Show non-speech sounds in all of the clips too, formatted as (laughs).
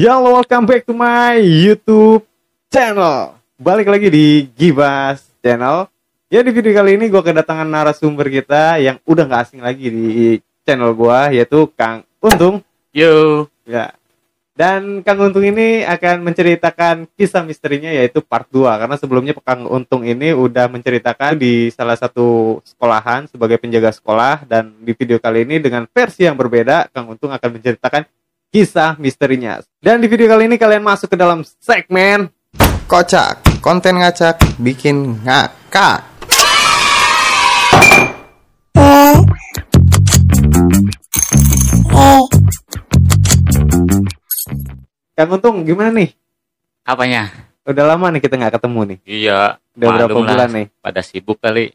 Ya, welcome back to my YouTube channel. Balik lagi di Gibas channel. Ya, di video kali ini gue kedatangan narasumber kita yang udah gak asing lagi di channel gue, yaitu Kang Untung. Yo, Ya. Dan Kang Untung ini akan menceritakan kisah misterinya yaitu part 2 karena sebelumnya Kang Untung ini udah menceritakan di salah satu sekolahan sebagai penjaga sekolah dan di video kali ini dengan versi yang berbeda Kang Untung akan menceritakan kisah misterinya. Dan di video kali ini kalian masuk ke dalam segmen Kocak, konten ngacak, bikin ngakak. Kang Untung gimana nih? apanya? Udah lama nih kita nggak ketemu nih. Iya, Udah berapa lah, bulan nih? Pada sibuk kali.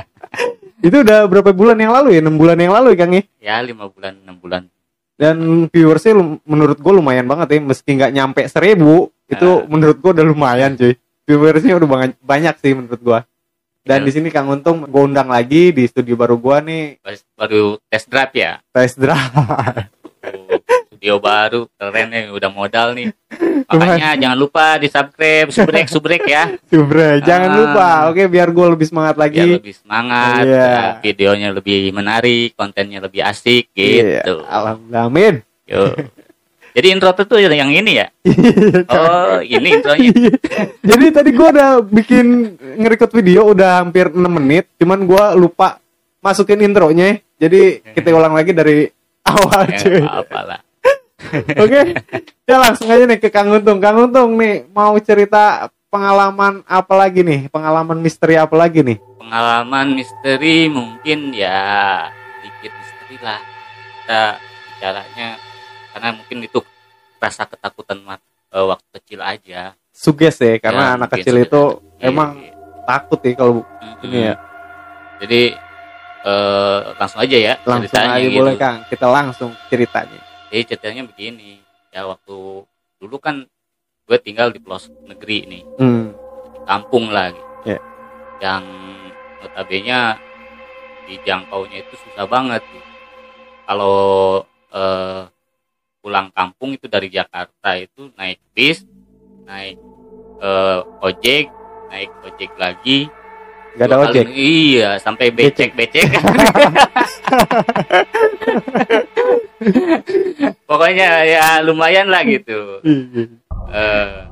(laughs) Itu udah berapa bulan yang lalu ya? 6 bulan yang lalu ya Kang ya? Ya, lima bulan, enam bulan. Dan viewersnya menurut gue lumayan banget ya meski nggak nyampe seribu itu Ah. menurut gue udah lumayan cuy viewersnya udah banyak, banyak sih menurut gue dan Ya. di sini Kang Untung gue undang lagi di studio baru gue nih Baru, test drive ya. test drive (laughs) studio baru, keren nih, udah modal nih. (laughs) Makanya jangan lupa di subscribe, subrek, subrek ya. (laughs) Subre, jangan Ah. lupa oke biar gue lebih semangat Biar lagi lebih semangat, Iya. ya, videonya lebih menarik, kontennya lebih asik Iya, gitu. alhamdulillah amin Yo. Jadi intro tuh yang ini ya. (laughs) Oh, ini intronya. jadi tadi gue udah bikin ngerekod video udah hampir 6 menit cuman gue lupa masukin intronya jadi kita ulang lagi dari awal Ya, cuy apalah. Oke, ya langsung aja nih ke Kang Untung. Kang Untung nih mau cerita pengalaman apa lagi nih? Pengalaman misteri apa lagi nih? pengalaman misteri mungkin ya sedikit misteri lah kita bicaranya karena mungkin itu rasa ketakutan eh, waktu kecil aja Suges ya, karena Ya, anak kecil itu kecil. emang takut ya kalau Mm-mm. ini ya. jadi eh, langsung aja ya Langsung aja gitu. boleh Kang, kita langsung ceritanya. Jadi ceritanya begini ya waktu dulu kan gue tinggal di pelosok negeri nih Hmm. kampung lah gitu. Ya. yang notabene dijangkaunya itu susah banget gitu. kalau eh, pulang kampung itu dari Jakarta itu naik bis naik eh, ojek naik ojek lagi Gak ada ojek. iya sampai becek becek (laughs) (laughs) (laughs) pokoknya ya lumayan lah gitu eh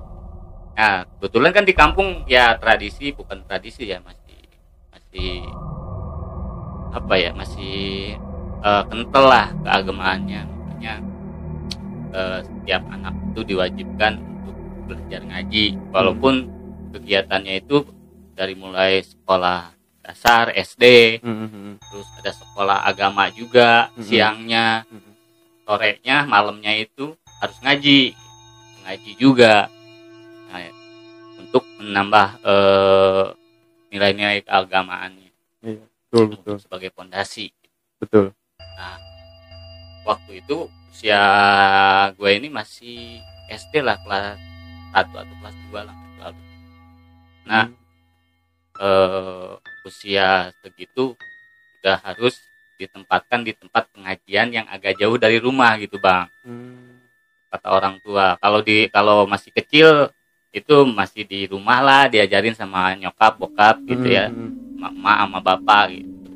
nah kebetulan kan di kampung ya tradisi bukan tradisi ya masih masih apa ya masih eh, kental lah keagamaannya makanya eh, setiap anak itu diwajibkan untuk belajar ngaji walaupun kegiatannya itu dari mulai sekolah dasar SD Hmm. terus ada sekolah agama juga Mhm. siangnya Mhm. Sorenya malamnya itu harus ngaji. Ngaji juga. Nah, untuk menambah eh, nilai-nilai keagamaannya. Betul, betul, untuk sebagai pondasi. Betul. waktu itu usia gue ini masih SD lah kelas 1 atau kelas 2 lah lalu nah eh, usia segitu udah harus ditempatkan di tempat pengajian yang agak jauh dari rumah gitu bang Hmm. kata orang tua kalau di kalau masih kecil itu masih di rumah lah diajarin sama nyokap bokap gitu ya Hmm. mama sama bapak gitu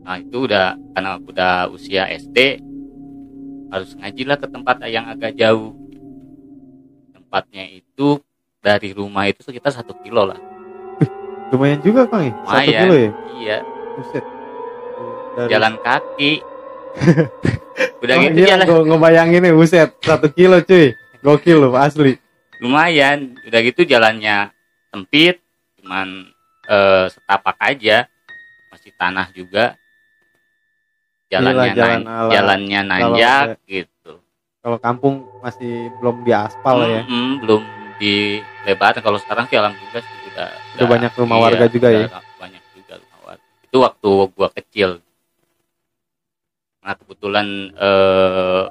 nah itu udah karena udah usia SD harus ngaji lah ke tempat yang agak jauh tempatnya itu dari rumah itu sekitar satu kilo lah Lumayan juga Kang ya? Satu kilo ya? iya Buset. Dari- jalan kaki (laughs) udah Oh, gitu gila, jalan gua ngebayangin nih, buset. Satu kilo cuy. Gokil loh, asli. lumayan udah gitu jalannya sempit cuman eh, setapak aja masih tanah juga jalannya Gila, jalan nan- ala- jalannya nanjak gitu Kalau kampung masih belum diaspal ya. Mm-mm, belum dilebarkan kalau sekarang sih alhamdulillah sih udah banyak rumah warga juga ya? banyak juga rumah warga itu waktu gua kecil nah kebetulan eh,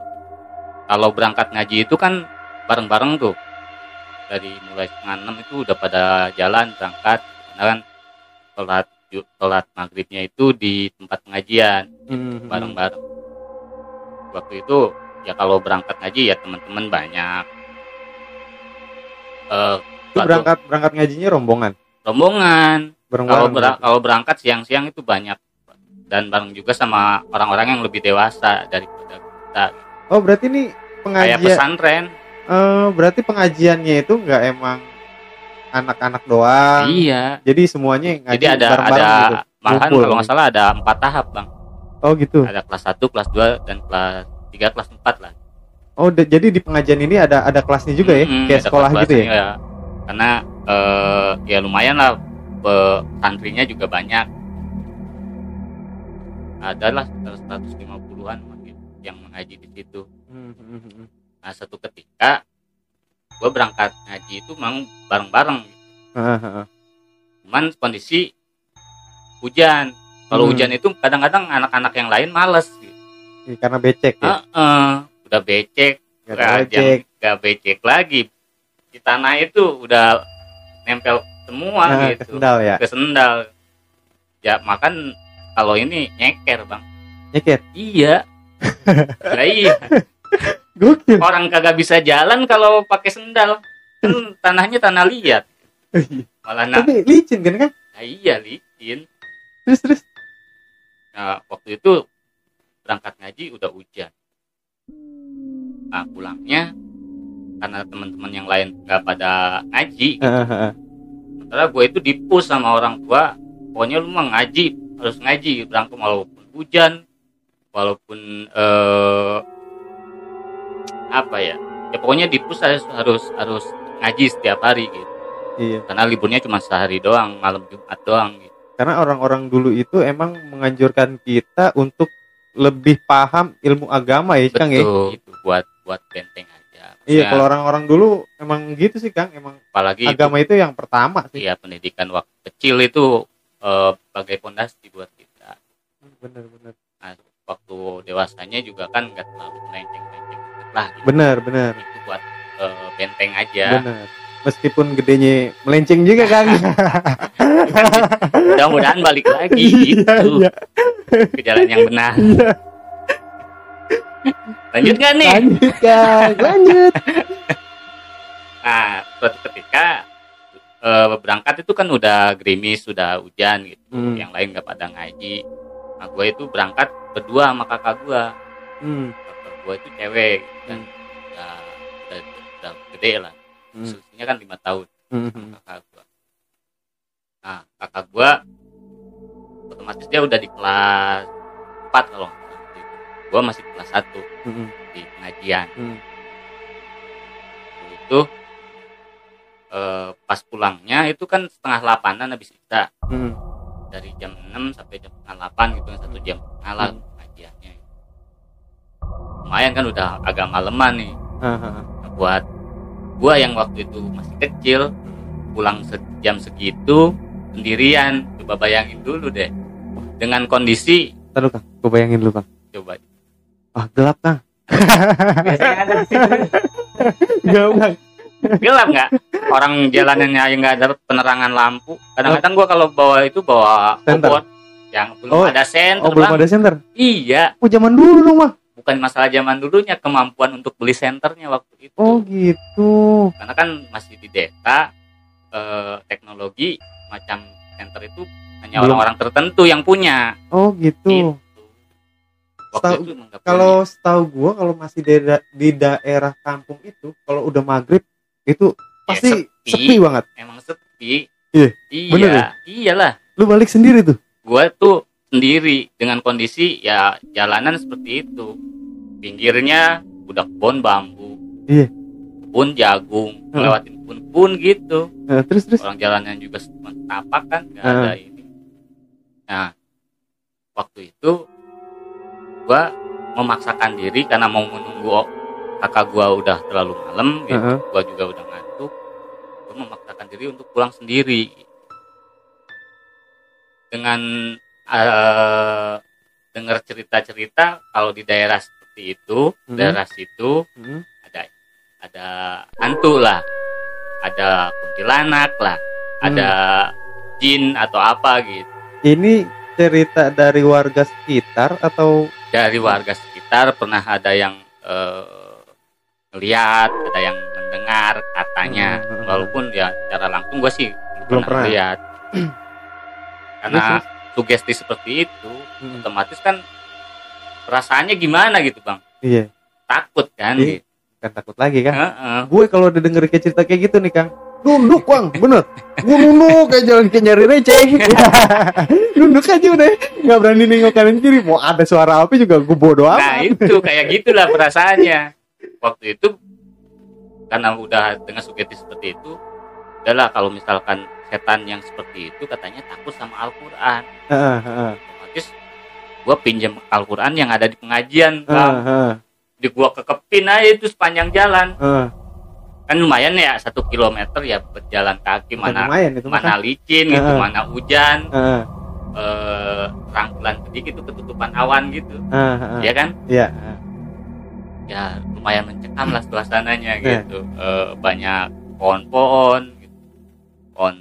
kalau berangkat ngaji itu kan bareng-bareng tuh dari mulai setengah enam itu udah pada jalan berangkat karena kan sholat sholat maghribnya itu di tempat pengajian Hmm. bareng-bareng waktu itu ya kalau berangkat ngaji ya teman-teman banyak eh Itu berangkat berangkat ngajinya rombongan. rombongan kalau Bareng-bareng. ber- kalau berangkat siang-siang itu banyak dan bareng juga sama orang-orang yang lebih dewasa daripada kita. Oh, berarti ini kayak pengajian pesantren. Eh, berarti pengajiannya itu nggak emang anak-anak doang. iya. Jadi semuanya ngaji jadi ada bareng-bareng ada gitu. malahan kalau nggak salah ada empat tahap bang. Oh, gitu. ada kelas 1, kelas 2 dan kelas 3, kelas 4 lah. Oh, jadi di pengajian ini ada ada kelasnya juga ya, Mm-mm, kayak sekolah gitu ya. kelas-kelasnya, karena eh, ya lumayan lah santrinya juga banyak adalah sekitar 150-an mungkin yang mengaji di situ Hmm, hmm, hmm. nah satu ketika gue berangkat ngaji itu memang bareng-bareng cuman kondisi hujan kalau Hmm. hujan itu kadang-kadang anak-anak yang lain males gitu. Iya, Karena becek ya. Heeh, udah becek nggak becek. nggak becek lagi di tanah itu udah nempel semua Nah, gitu kesendal ya. ke sendal ya makan kalau ini nyeker bang. Nyeket. iya. (laughs) Lah iya. Gokil. orang kagak bisa jalan kalau pakai sendal. Kan tanahnya tanah liat. Malah nah, Tapi licin kan kan? nah iya licin. Terus terus. nah waktu itu berangkat ngaji udah hujan. Nah pulangnya karena teman-teman yang lain nggak pada ngaji. Ah. sementara gue itu dipus sama orang tua. Pokoknya lu mah ngaji harus ngaji berangkat walaupun hujan walaupun eh, apa ya ya pokoknya dipus harus harus harus ngaji setiap hari gitu Iya. karena liburnya cuma sehari doang malam jumat doang gitu Karena orang-orang dulu itu emang menganjurkan kita untuk lebih paham ilmu agama ya, Kang ya. betul itu buat buat benteng aja Iya, Maksudnya, kalau orang-orang dulu emang gitu sih, Kang. Emang apalagi itu, agama itu yang pertama sih. ya pendidikan waktu kecil itu sebagai pondasi buat kita Bener-bener. waktu dewasanya juga kan nggak terlalu melenceng-melenceng lah gitu. Bener, bener. itu buat eh, benteng aja Bener. Meskipun gedenya melenceng juga, Kang. (laughs) mudah-mudahan balik lagi gitu Iya, ke jalan yang benar iya. lanjut nih Lanjut, Kang. Lanjut. (laughs) nah suatu ketika eh, berangkat itu kan udah gerimis sudah hujan gitu Hmm. yang lain nggak pada ngaji nah gue itu berangkat berdua sama kakak gue Hmm. kakak gue itu cewek gitu kan udah, udah, udah gede lah Hmm. kan lima tahun Hmm. sama kakak gua. Nah, kakak gua otomatis dia udah di kelas 4 kalau. Gua masih kelas 1 Hmm. di pengajian. Hmm. Itu eh, pas pulangnya itu kan setengah delapanan habis kita Hmm. dari jam 6 sampai jam setengah delapan gitu kan satu jam setengah lah Hmm. pengajiannya. Lumayan kan udah agak maleman nih. Ah. Nah, buat gua yang waktu itu masih kecil pulang se- jam segitu sendirian coba bayangin dulu deh dengan kondisi Ntar dulu, Kang. Gue bayangin dulu, Kang. coba Ah, gelap, Kang. biasanya ada di situ (laughs) Gelap, gelap nggak orang jalanannya yang nggak ada penerangan lampu kadang-kadang gua kalau bawa itu bawa obor yang belum Oh. ada senter Oh, belum Bang. ada senter. iya Oh, zaman dulu dong, Mah. bukan masalah zaman dulunya kemampuan untuk beli senternya waktu itu Oh, gitu. karena kan masih di desa eh, teknologi macam center itu hanya orang-orang tertentu yang punya Oh, gitu. Gitu. Waktu Setahu- itu Kalau setahu gua kalau masih di, da- di daerah kampung itu kalau udah maghrib itu pasti sepi. sepi. banget. emang sepi. Iya, Iya, bener ya? iyalah. Lu balik sendiri tuh. Gue tuh sendiri dengan kondisi ya jalanan seperti itu. Pinggirnya udah kebun bambu. Iya. Kebun jagung, Heeh. lewatin kebun-kebun gitu. Nah, terus terus. Orang jalannya juga cuma tapak kan, nggak Heeh. ada ini. Nah, waktu itu gua memaksakan diri karena mau menunggu kakak gua udah terlalu malam gitu. Heeh. gua juga udah ngantuk gua memaksakan diri untuk pulang sendiri dengan eh dengar cerita-cerita kalau di daerah seperti itu Hmm. daerah situ Hmm. ada ada hantu lah ada kuntilanak lah Hmm. ada jin atau apa gitu Ini cerita dari warga sekitar atau dari warga sekitar pernah ada yang eh, ngeliat ada yang mendengar katanya Hmm, walaupun ya secara langsung gue sih Belum pernah. pernah lihat (clears throat) karena sugesti seperti itu Hmm. otomatis kan perasaannya gimana gitu bang Iya, takut kan Iya. gitu. kan takut lagi kan. Heeh. Gue kalau udah denger kayak cerita kayak gitu nih Kang, nunduk Bang, bener. Gue nunduk kayak jalan kayak nyari receh. (laughs) nunduk aja udah, nggak berani nengok kanan kiri. Mau ada suara apa juga gue bodo nah amat. itu kayak gitulah perasaannya waktu itu karena udah dengan sugesti seperti itu udahlah kalau misalkan setan yang seperti itu katanya takut sama Al-Quran Heeh, heeh, otomatis gue pinjam Al-Quran yang ada di pengajian heeh, Bang. heeh, di gua kekepin aja itu sepanjang jalan heeh. kan lumayan ya satu kilometer ya berjalan kaki Bukan mana lumayan itu mana Kang. licin gitu Heeh. mana hujan Heeh, eh rangkulan sedikit itu ketutupan awan gitu heeh, heeh. ya kan Iya. heeh. Ya lumayan mencekam lah suasananya Iya. gitu Eh, banyak pohon-pohon gitu. pohon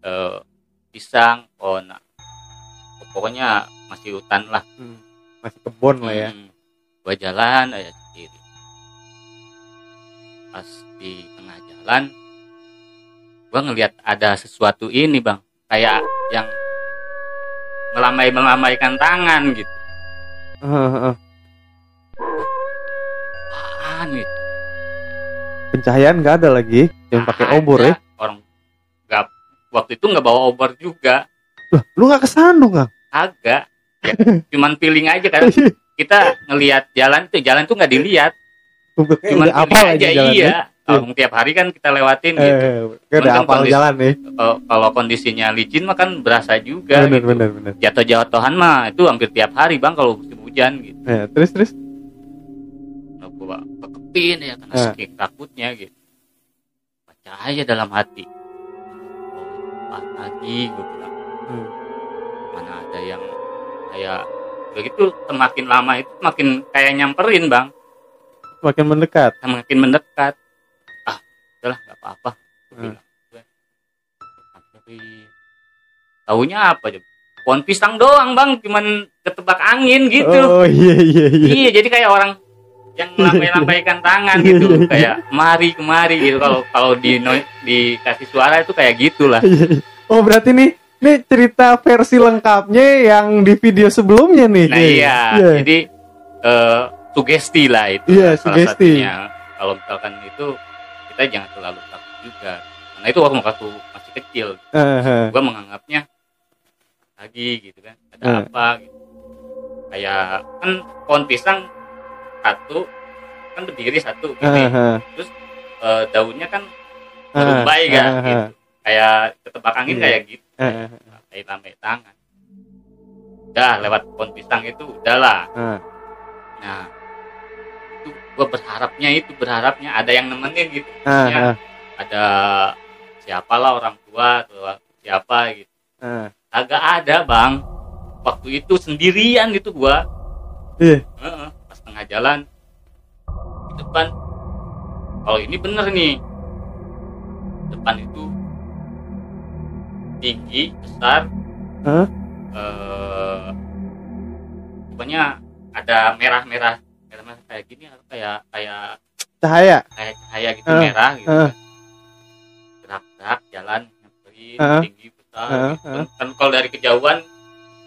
eh, pisang pohon pokoknya masih hutan lah Hmm, Masih kebon lah ya. Hmm. gua jalan aja sendiri pas di tengah jalan gua ngelihat ada sesuatu ini bang kayak yang melambai melamaikan tangan gitu. Apaan gitu Pencahayaan nggak ada lagi, yang pakai obor ya. orang nggak waktu itu nggak bawa obor juga Lah, lu nggak kesandung nggak? agak ya, (laughs) cuman feeling aja kan kita ngelihat jalan tuh jalan tuh nggak dilihat cuman Udah feeling aja iya Kalau tiap hari kan kita lewatin gitu Eh, udah Untung apal kondisi- jalan nih. kalau kalau kondisinya licin mah kan berasa juga Bener, gitu. bener, bener. jatuh jatuhan mah itu hampir tiap hari bang kalau musim hujan gitu Eh, terus, terus. nah, kekepin ya karena Eh. saking takutnya gitu baca aja dalam hati oh, lagi gue bilang Hmm. mana ada yang kayak begitu semakin lama itu semakin kayak nyamperin bang Makin mendekat. semakin mendekat ah udahlah nggak apa-apa Hmm. taunya apa coba pohon pisang doang bang cuman ketebak angin gitu Oh iya iya iya. iya jadi kayak orang yang melambai-lambaikan tangan gitu (laughs) kayak kemari kemari gitu kalau kalau di no- dikasih suara itu kayak gitulah (laughs) Oh berarti nih, nih cerita versi lengkapnya yang di video sebelumnya nih. nah iya jadi eh, sugesti lah itu Iya, salah sugesti. satunya. kalau misalkan itu kita jangan terlalu takut juga karena itu waktu waktu masih kecil Eh, eh. gua menganggapnya lagi gitu kan ada Hmm. apa gitu kayak kan pohon pisang satu kan berdiri satu gitu Eh, eh. eh, daunnya kan Eh, merumbai kan eh, gitu. kayak ketebak angin Iya. kayak gitu eh, kayak lambai tangan udah lewat pohon pisang itu udahlah eh. nah itu gue berharapnya itu berharapnya ada yang nemenin gitu eh, ada siapalah orang tua atau siapa gitu eh. agak ada bang waktu itu sendirian gitu gua Iya. Heeh, pas tengah jalan di depan kalau ini bener nih depan itu tinggi besar Hah? eh pokoknya ada merah-merah merah-merah kayak gini atau kayak kayak Cahaya. kayak cahaya gitu Eh, merah gitu kan. gerak-gerak jalan nyamperin Eh, tinggi besar eh, gitu. eh. kan kalau dari kejauhan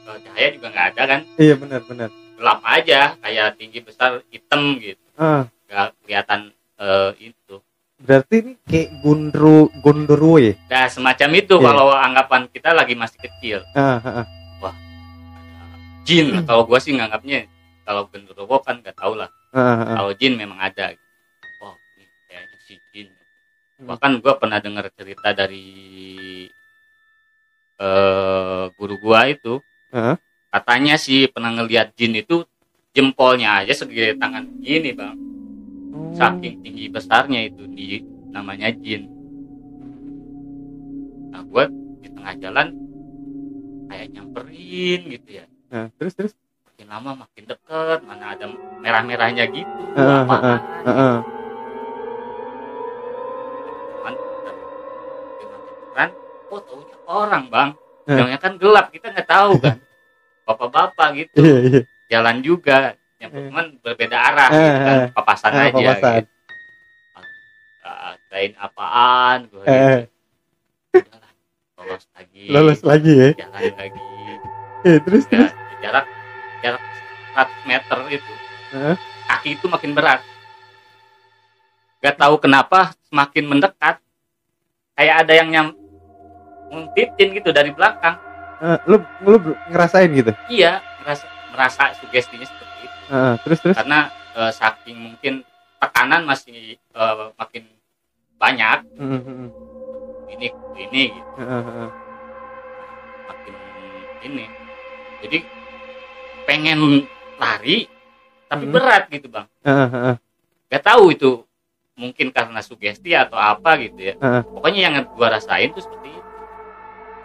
eh, cahaya juga nggak ada kan Iya benar benar. Gelap aja kayak tinggi besar hitam gitu Eh, nggak kelihatan eh, itu berarti ini kayak gundru gundurwo ya. nah semacam itu Iya. kalau anggapan kita lagi masih kecil Eh, eh, eh. jin Hmm. (clears throat) kalau gua sih nganggapnya kalau genderuwo kan nggak tahu lah Eh, eh, eh. kalau jin memang ada oh ini kayaknya si jin Hmm. bahkan gua pernah dengar cerita dari eh guru gua itu Heeh. Katanya sih pernah ngelihat jin itu jempolnya aja segede tangan gini bang saking tinggi besarnya itu di namanya jin nah gue di tengah jalan kayak nyamperin gitu ya Nah, terus terus. makin lama makin deket mana ada merah-merahnya gitu Heeh, apaan heeh, heeh. Cuman, dengan pikiran oh taunya orang bang. Jalannya kan gelap kita nggak tahu kan (laughs) bapak-bapak gitu Iya iya. jalan juga Eh. cuman berbeda arah Eh, gitu kan eh. papasan Eh, aja papasan. gitu. Ah, apaan gue Eh. Udahlah, lolos lagi lolos lagi ya jalan lagi eh, terus ya, terus jarak jarak 100 meter itu kaki itu makin berat gak tahu kenapa semakin mendekat kayak ada yang nyam nguntitin gitu dari belakang Eh, lu lu ngerasain gitu? Iya merasa merasa sugestinya seperti itu. Heeh, terus terus? Karena eh, saking mungkin tekanan masih eh, makin banyak heeh, ini ini gitu. Heeh. makin ini. Jadi pengen lari tapi berat gitu bang. Heeh. gak tahu itu mungkin karena sugesti atau apa gitu ya. Pokoknya yang gua rasain tuh seperti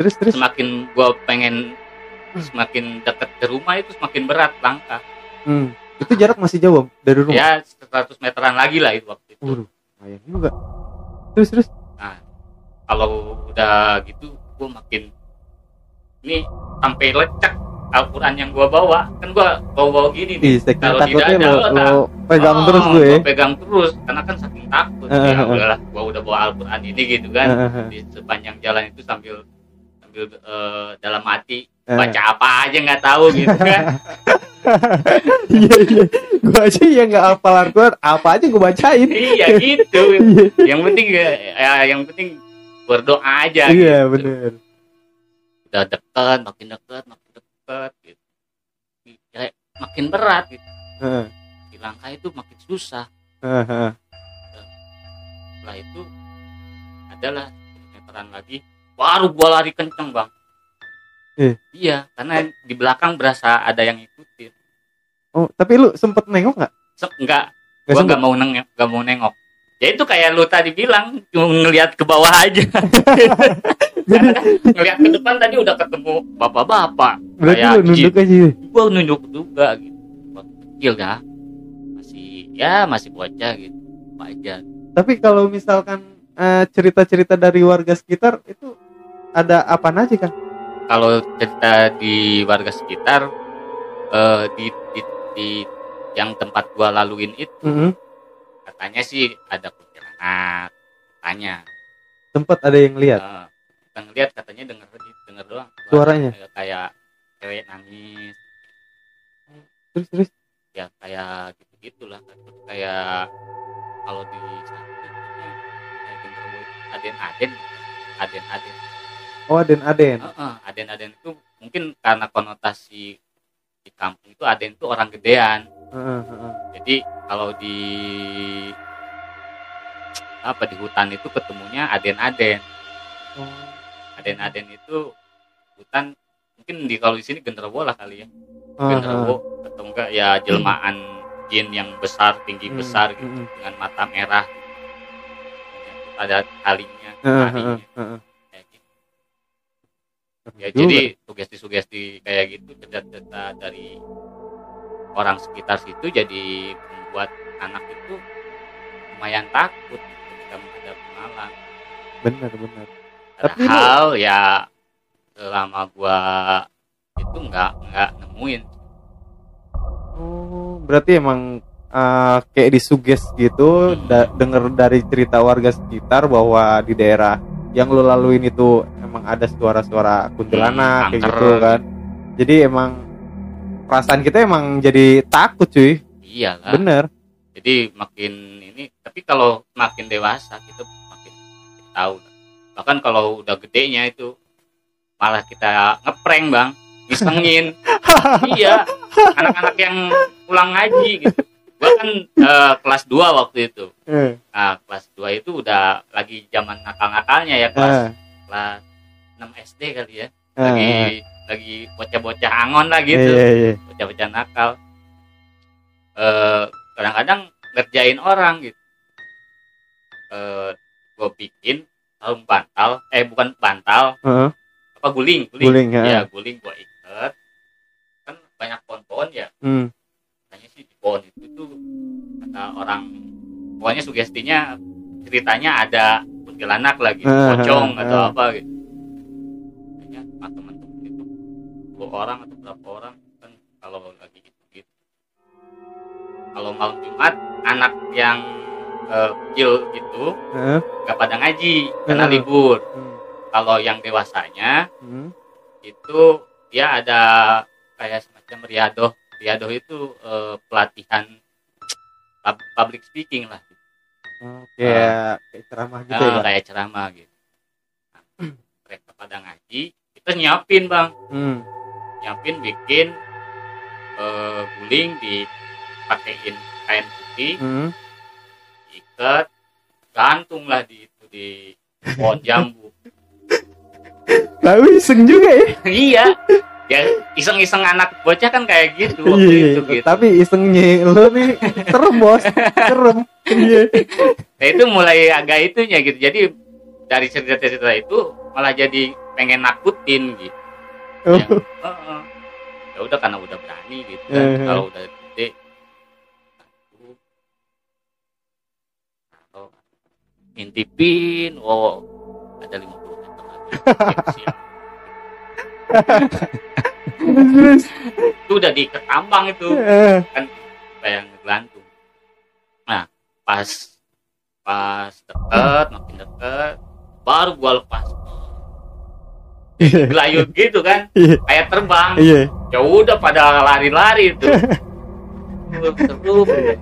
terus terus? Semakin gua pengen semakin dekat ke rumah itu semakin berat langkah. Hmm. itu jarak masih jauh dari rumah? Ya 100 meteran lagi lah itu waktu itu. Waduh, lumayan juga. Terus terus? Kalau udah gitu gua makin ini sampai lecek Al-Quran yang gua bawa. Kan gua bawa-bawa gini nih. Kalau takutnya dada, lo, pegang Oh, terus gue. pegang terus. Karena kan saking takut. Eh, ya udahlah gua udah bawa Al-Quran ini gitu kan. Eh, eh, di sepanjang jalan itu sambil sambil eh, dalam hati eh. baca apa aja nggak tahu gitu kan. (laughs) Iya iya. Gue aja ya nggak hafal Al-Quran apa aja gue bacain. Iya gitu. (laughs) Iya. Yang penting ya, ya, yang penting berdoa aja iya gitu. bener. Udah deket makin deket makin deket gitu. Ya, makin berat gitu. Heeh, di langkah itu makin susah. Heeh, heeh. setelah itu adalah meteran lagi baru gua lari kenceng bang. Eh. iya karena di belakang berasa ada yang ikutin oh tapi lu sempet nengok nggak? Se- enggak Nggak gua sempet? nggak mau nengok nggak mau nengok. Ya itu kayak lu tadi bilang cuma ngelihat ke bawah aja. (laughs) Ngelihat ke depan tadi udah ketemu bapak-bapak. Berarti Kayak lu nunduk aja ya? gua nunjuk juga gitu. Kecil dah. Masih ya masih bocah gitu. Wajar tapi kalau misalkan eh, cerita-cerita dari warga sekitar itu ada apa aja kan kalau cerita di warga sekitar eh, di, di di yang tempat gua laluin itu Heeh. katanya sih ada kuntilanak katanya. Sempet ada yang lihat? Eh, kita ngeliat katanya denger denger doang. Suaranya? Kayak- kayak cewek nangis. Terus terus? Ya kayak gitu gitulah kayak kalau di sana itu kayak genderuwo itu aden-aden aden aden oh aden aden Heeh, aden aden itu mungkin karena konotasi di kampung itu aden itu orang gedean. Heeh, heeh. jadi kalau di apa di hutan itu ketemunya aden-aden. Oh. aden-aden itu hutan mungkin di kalau di sini genderuwo lah kali ya. Heeh, genderuwo atau enggak ya jelmaan jin yang besar tinggi Hmm, besar gitu hmm. dengan mata merah. Ada talinya talinya ya juga. jadi sugesti-sugesti kayak gitu cerita-cerita dari orang sekitar situ jadi membuat anak itu lumayan takut ketika menghadapi malam Tapi lu- padahal ya selama gua itu nggak nggak nemuin Oh, berarti emang uh, kayak disuges gitu Hmm. da- denger dari cerita warga sekitar bahwa di daerah yang lo laluin itu emang ada suara-suara kuntilanak Hmm, kayak gitu kan. Jadi emang perasaan kita emang jadi takut cuy. iyalah Bener. jadi makin ini tapi kalau makin dewasa kita makin, makin tahu. Bahkan kalau udah gedenya itu malah kita ngeprank bang. Disengin (laughs) iya anak-anak yang pulang ngaji gitu. Gua kan eh, kelas 2 waktu itu. Eh, nah kelas 2 itu udah lagi zaman nakal-nakalnya ya kelas eh, kelas 6 SD kali ya eh, lagi eh. lagi bocah-bocah angon lah gitu Iya, iya, iya. bocah-bocah nakal eh kadang-kadang ngerjain orang gitu eh gue bikin sarung bantal eh bukan bantal Heeh, apa guling guling, Guling, ya. ya guling gue ikat kan banyak pohon-pohon ya hmm. katanya sih di pohon itu tuh kata orang pokoknya sugestinya ceritanya ada kuntilanak lagi Ah, pocong ah, atau ah. apa gitu orang atau berapa orang kan kalau lagi gitu gitu kalau malam Jumat anak yang eh, kecil gitu Heeh. nggak pada ngaji karena libur. Hmm. kalau yang dewasanya Hmm. itu dia ada kayak semacam riadoh. Riadoh itu eh, pelatihan pub- public speaking lah. Oh, kayak kayak ceramah gitu Eh, ya kayak ceramah gitu. Nah, mereka pada ngaji kita nyiapin bang. Hmm. Nyiapin bikin eh, guling dipakein kain putih Hmm. ikat gantung lah di itu di pohon jambu Tahu iseng juga ya. iya ya iseng-iseng anak bocah kan kayak gitu waktu Iya, itu gitu Tapi isengnya lo nih serem bos, serem. Iya. nah itu mulai agak itunya gitu jadi dari cerita-cerita itu malah jadi pengen nakutin gitu Oh. Ya, heeh. Ya udah karena udah berani gitu kan. Eh. kalau udah gede atau intipin oh ada 50 meter lagi. (laughs) Itu udah diikat tambang itu. Kan kayak ngegelantung nah pas pas deket makin deket baru gua lepas Iya. gelayut gitu kan Iya. kayak terbang Iya. ya udah pada lari-lari itu (laughs)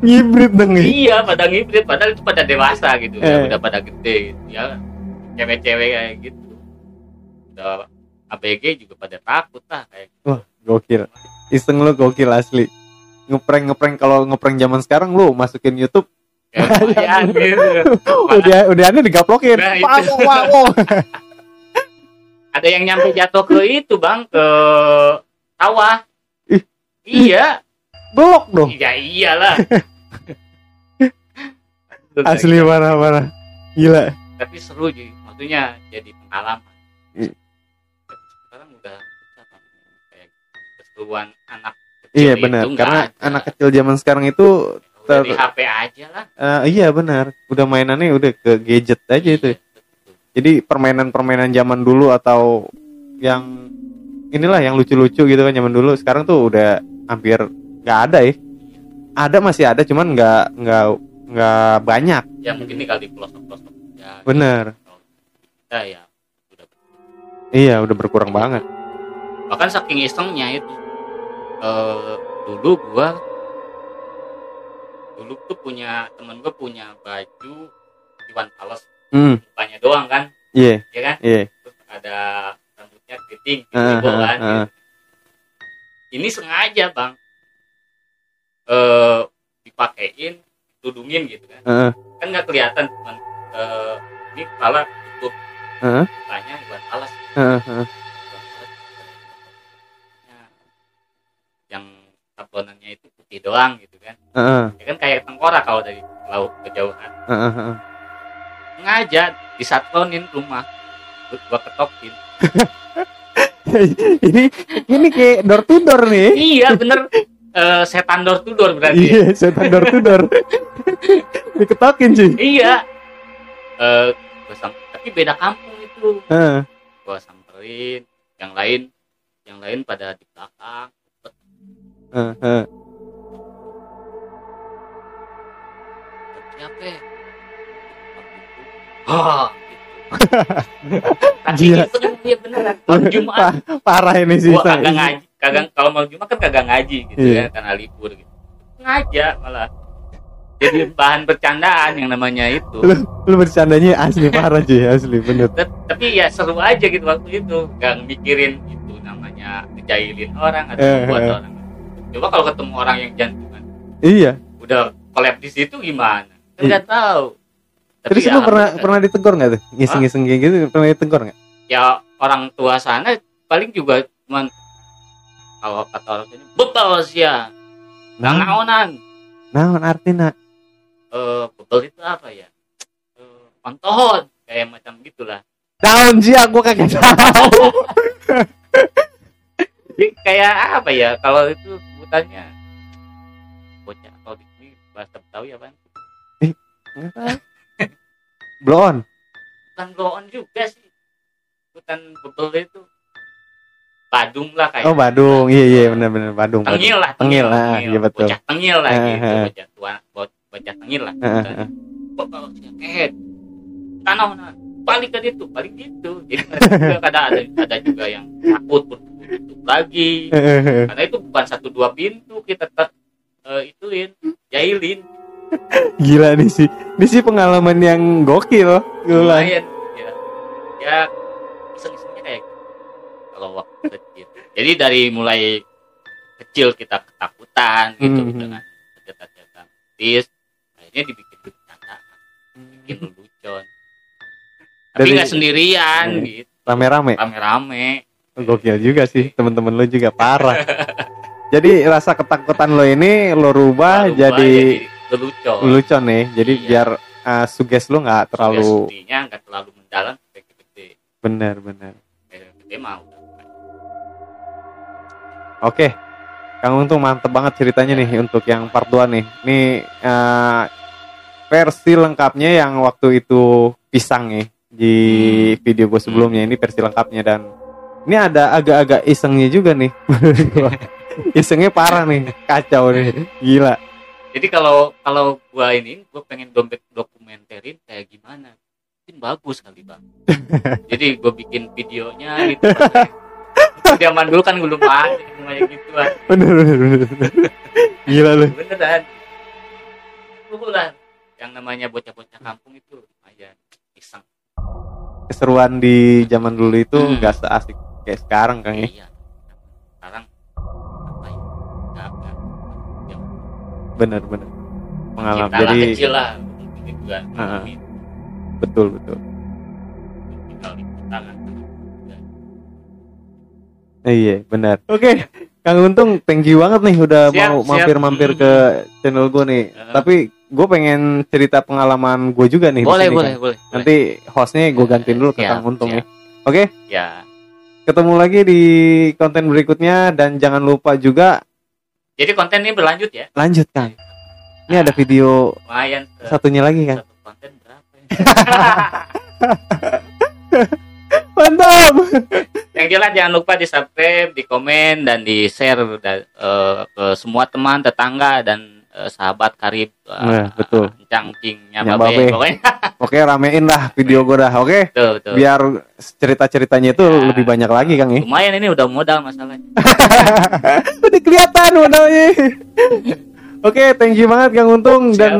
Ngibrit dong nih. iya pada ngibrit padahal itu pada dewasa gitu Eh. ya udah pada gede gitu ya cewek-cewek kayak gitu udah ABG juga pada takut lah kayak gitu. Wah, gokil. Iseng lu gokil asli. Ngeprank ngeprank kalau ngeprank zaman sekarang lu masukin YouTube ya, lumayan (laughs) gitu udah udah aneh digaplokin. Nah. Wow, wow, wow. Ada yang nyampe jatuh ke itu bang ke sawah Ih. iya Blok dong. iya iyalah (laughs) Asli parah parah. Gila. tapi seru sih maksudnya jadi pengalaman sekarang udah kayak keseruan anak kecil Iya itu benar. Karena ada. anak kecil zaman sekarang itu ter- di HP aja lah eh, iya benar. Udah mainannya udah ke gadget aja itu. Iya, betul. Jadi permainan-permainan zaman dulu atau yang inilah yang lucu-lucu gitu kan zaman dulu sekarang tuh udah hampir nggak ada ya. Ada masih ada cuman nggak nggak nggak banyak. ya mungkin tinggal di pelosok-pelosok ya Bener. kalau kita ya udah Iya udah berkurang banget. bahkan saking isengnya itu eh dulu gua dulu tuh punya temen gua punya baju Iwan Fals Hmm. mukanya doang kan Iya ya kan iya. terus ada rambutnya keriting gitu ah, kan ah. ini sengaja bang eh dipakein tudungin gitu kan Heeh. kan nggak kelihatan cuman eh, ini kepala tutup mukanya Iwan Fals Heeh, heeh. yang tablonannya itu putih doang gitu kan Heeh, ya kan kayak tengkorak kalau dari laut kejauhan heeh, heeh. Sengaja disatlonin rumah Gua- ketokin (laughs) ini ini kayak door to door nih. iya bener Eh, setan door to door berarti ya. Iya, setan door to door. (laughs) Diketokin sih. iya Eh, gua sam- tapi beda kampung itu Heeh. gua samperin yang lain yang lain pada di belakang heeh, heeh. siapa ya? Oh, tapi Iya. itu kan dia beneran malam (laughs) Jumat Pa- parah ini sih. gua kagak ngaji kagak kalau malam Jumat kan kagak ngaji gitu Iya. ya karena libur gitu ngaja malah jadi bahan bercandaan yang namanya itu Lu, lu bercandanya asli (laughs) parah cuy, asli bener. Tapi ya seru aja gitu waktu itu gak mikirin itu namanya ngejailin orang atau Eh, buat eh. orang coba kalau ketemu orang yang jantungan Iya. udah kolab di situ gimana kan nggak tahu Tapi Terus ya lu pernah pernah ditegur nggak tuh? Ngiseng-ngiseng kayak gitu pernah ditegur nggak? ya orang tua sana paling juga cuman kalau kata orang sini betul sih ya Nah, ngaonan nah artinya eh bebel itu apa ya? Eh ontohon kayak macam gitulah. Daun sih aku kagak (laughs) tahu. Kayak apa ya kalau itu sebutannya? Bocah kalau di sini bahasa Betawi apa Blon. bukan blow on juga sih. Sebutan bebel itu. Badung lah kayak Oh Badung, iya iya benar-benar Badung. Tengil lah Tengil lah, iya betul. bocah tengil lah Eh, gitu. eh. bocah tua bo- bocah tengil lah. Eh, tanah nah. Balik ke itu balik gitu jadi juga kadang ada ada juga yang takut tutup lagi. Karena itu bukan satu dua pintu kita ter, eh, ituin jahilin Gila nih sih. Ini sih pengalaman yang gokil. Gila. lumayan ya ya iseng-isengnya kayak gitu. kalau waktu kecil jadi dari mulai kecil kita ketakutan gitu Mhm. dengan cerita-cerita mistis akhirnya dibikin bercandaan bikin lelucon tapi Dari- nggak sendirian Iya. gitu Rame-rame. rame-rame Gokil juga sih temen-temen lo juga parah. (laughs) jadi rasa ketakutan lo ini lo rubah Lalu jadi lelucon lucu nih. Jadi Iya. biar uh, suges lo nggak terlalu Sugestinya nggak terlalu mendalam sampai ke gede benar-benar. Gede mau Oke. Kang Untung mantep banget ceritanya nih untuk yang part 2 nih. Nih uh, versi lengkapnya yang waktu itu pisang nih di video gue sebelumnya ini versi lengkapnya dan ini ada agak-agak isengnya juga nih. (laughs) (laughs) isengnya parah nih, kacau nih. Gila. Jadi kalau kalau gua ini gua pengen dompet dokumenterin kayak gimana mungkin bagus kali bang jadi gua bikin videonya gitu zaman dulu kan belum ada semuanya gitu kan Bener bener bener. Gila lu. beneran lah yang namanya bocah-bocah kampung itu lumayan iseng Keseruan di zaman dulu itu Hmm. nggak seasik kayak sekarang Kang ya. iya Bener bener. Pengalaman. Jadi kecil lah kan Heeh. betul betul. kan Eh, Iya, benar. Oke, Kang Untung, thank you banget nih udah Siap, mau mampir-mampir ke channel gue nih. Heeh. Tapi gue pengen cerita pengalaman gue juga nih. di boleh sini, boleh Kang. boleh Nanti hostnya gue gantiin dulu ke Siap, Kang Untung siap. nih. Oke, ya ketemu lagi di konten berikutnya dan jangan lupa juga jadi konten ini berlanjut ya lanjut Kang. Ini ada video lumayan ke satunya lagi Kang. satu konten berapa ya? (laughs) Mantap. yang jelas jangan lupa di subscribe di komen dan di share eh, ke semua teman tetangga dan eh, sahabat karib Nah, betul. cangkingnya babe babe. pokoknya (laughs) Oke, ramein lah video gue dah. Oke, betul betul biar cerita-ceritanya itu Ya. lebih banyak lagi Kang ya. lumayan ini udah modal masalahnya (laughs) Udah kelihatan modalnya. (laughs) Oke, thank you banget Kang Untung Siap. dan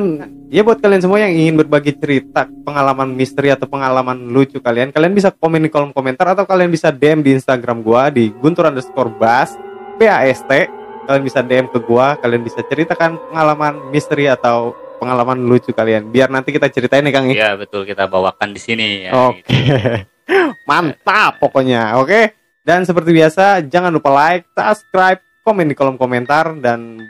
ya buat kalian semua yang ingin berbagi cerita pengalaman misteri atau pengalaman lucu kalian, kalian bisa komen di kolom komentar atau kalian bisa DM di Instagram gua di guntur underscore bas B A S T. Kalian bisa DM ke gua, kalian bisa ceritakan pengalaman misteri atau pengalaman lucu kalian. Biar nanti kita ceritain nih Kang. ya. ya betul kita bawakan di sini ya Oke. gitu. (laughs) Mantap pokoknya. Oke. Dan seperti biasa, jangan lupa like, subscribe, komen di kolom komentar dan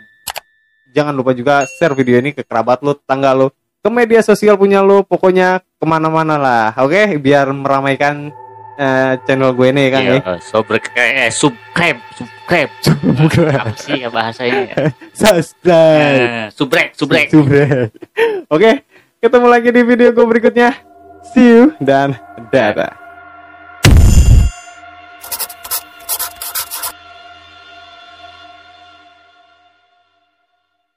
jangan lupa juga share video ini ke kerabat lu, tetangga lu, ke media sosial punya lu, pokoknya ke mana-mana lah. Oke, biar meramaikan eh, channel gue nih kan Iya, ya. sobre eh, subscribe subscribe (laughs) apa sih ya bahasanya ya? (laughs) Subscribe. Eh, subrek subrek Subrek. Oke, ketemu lagi di video gue berikutnya. See you dan dadah.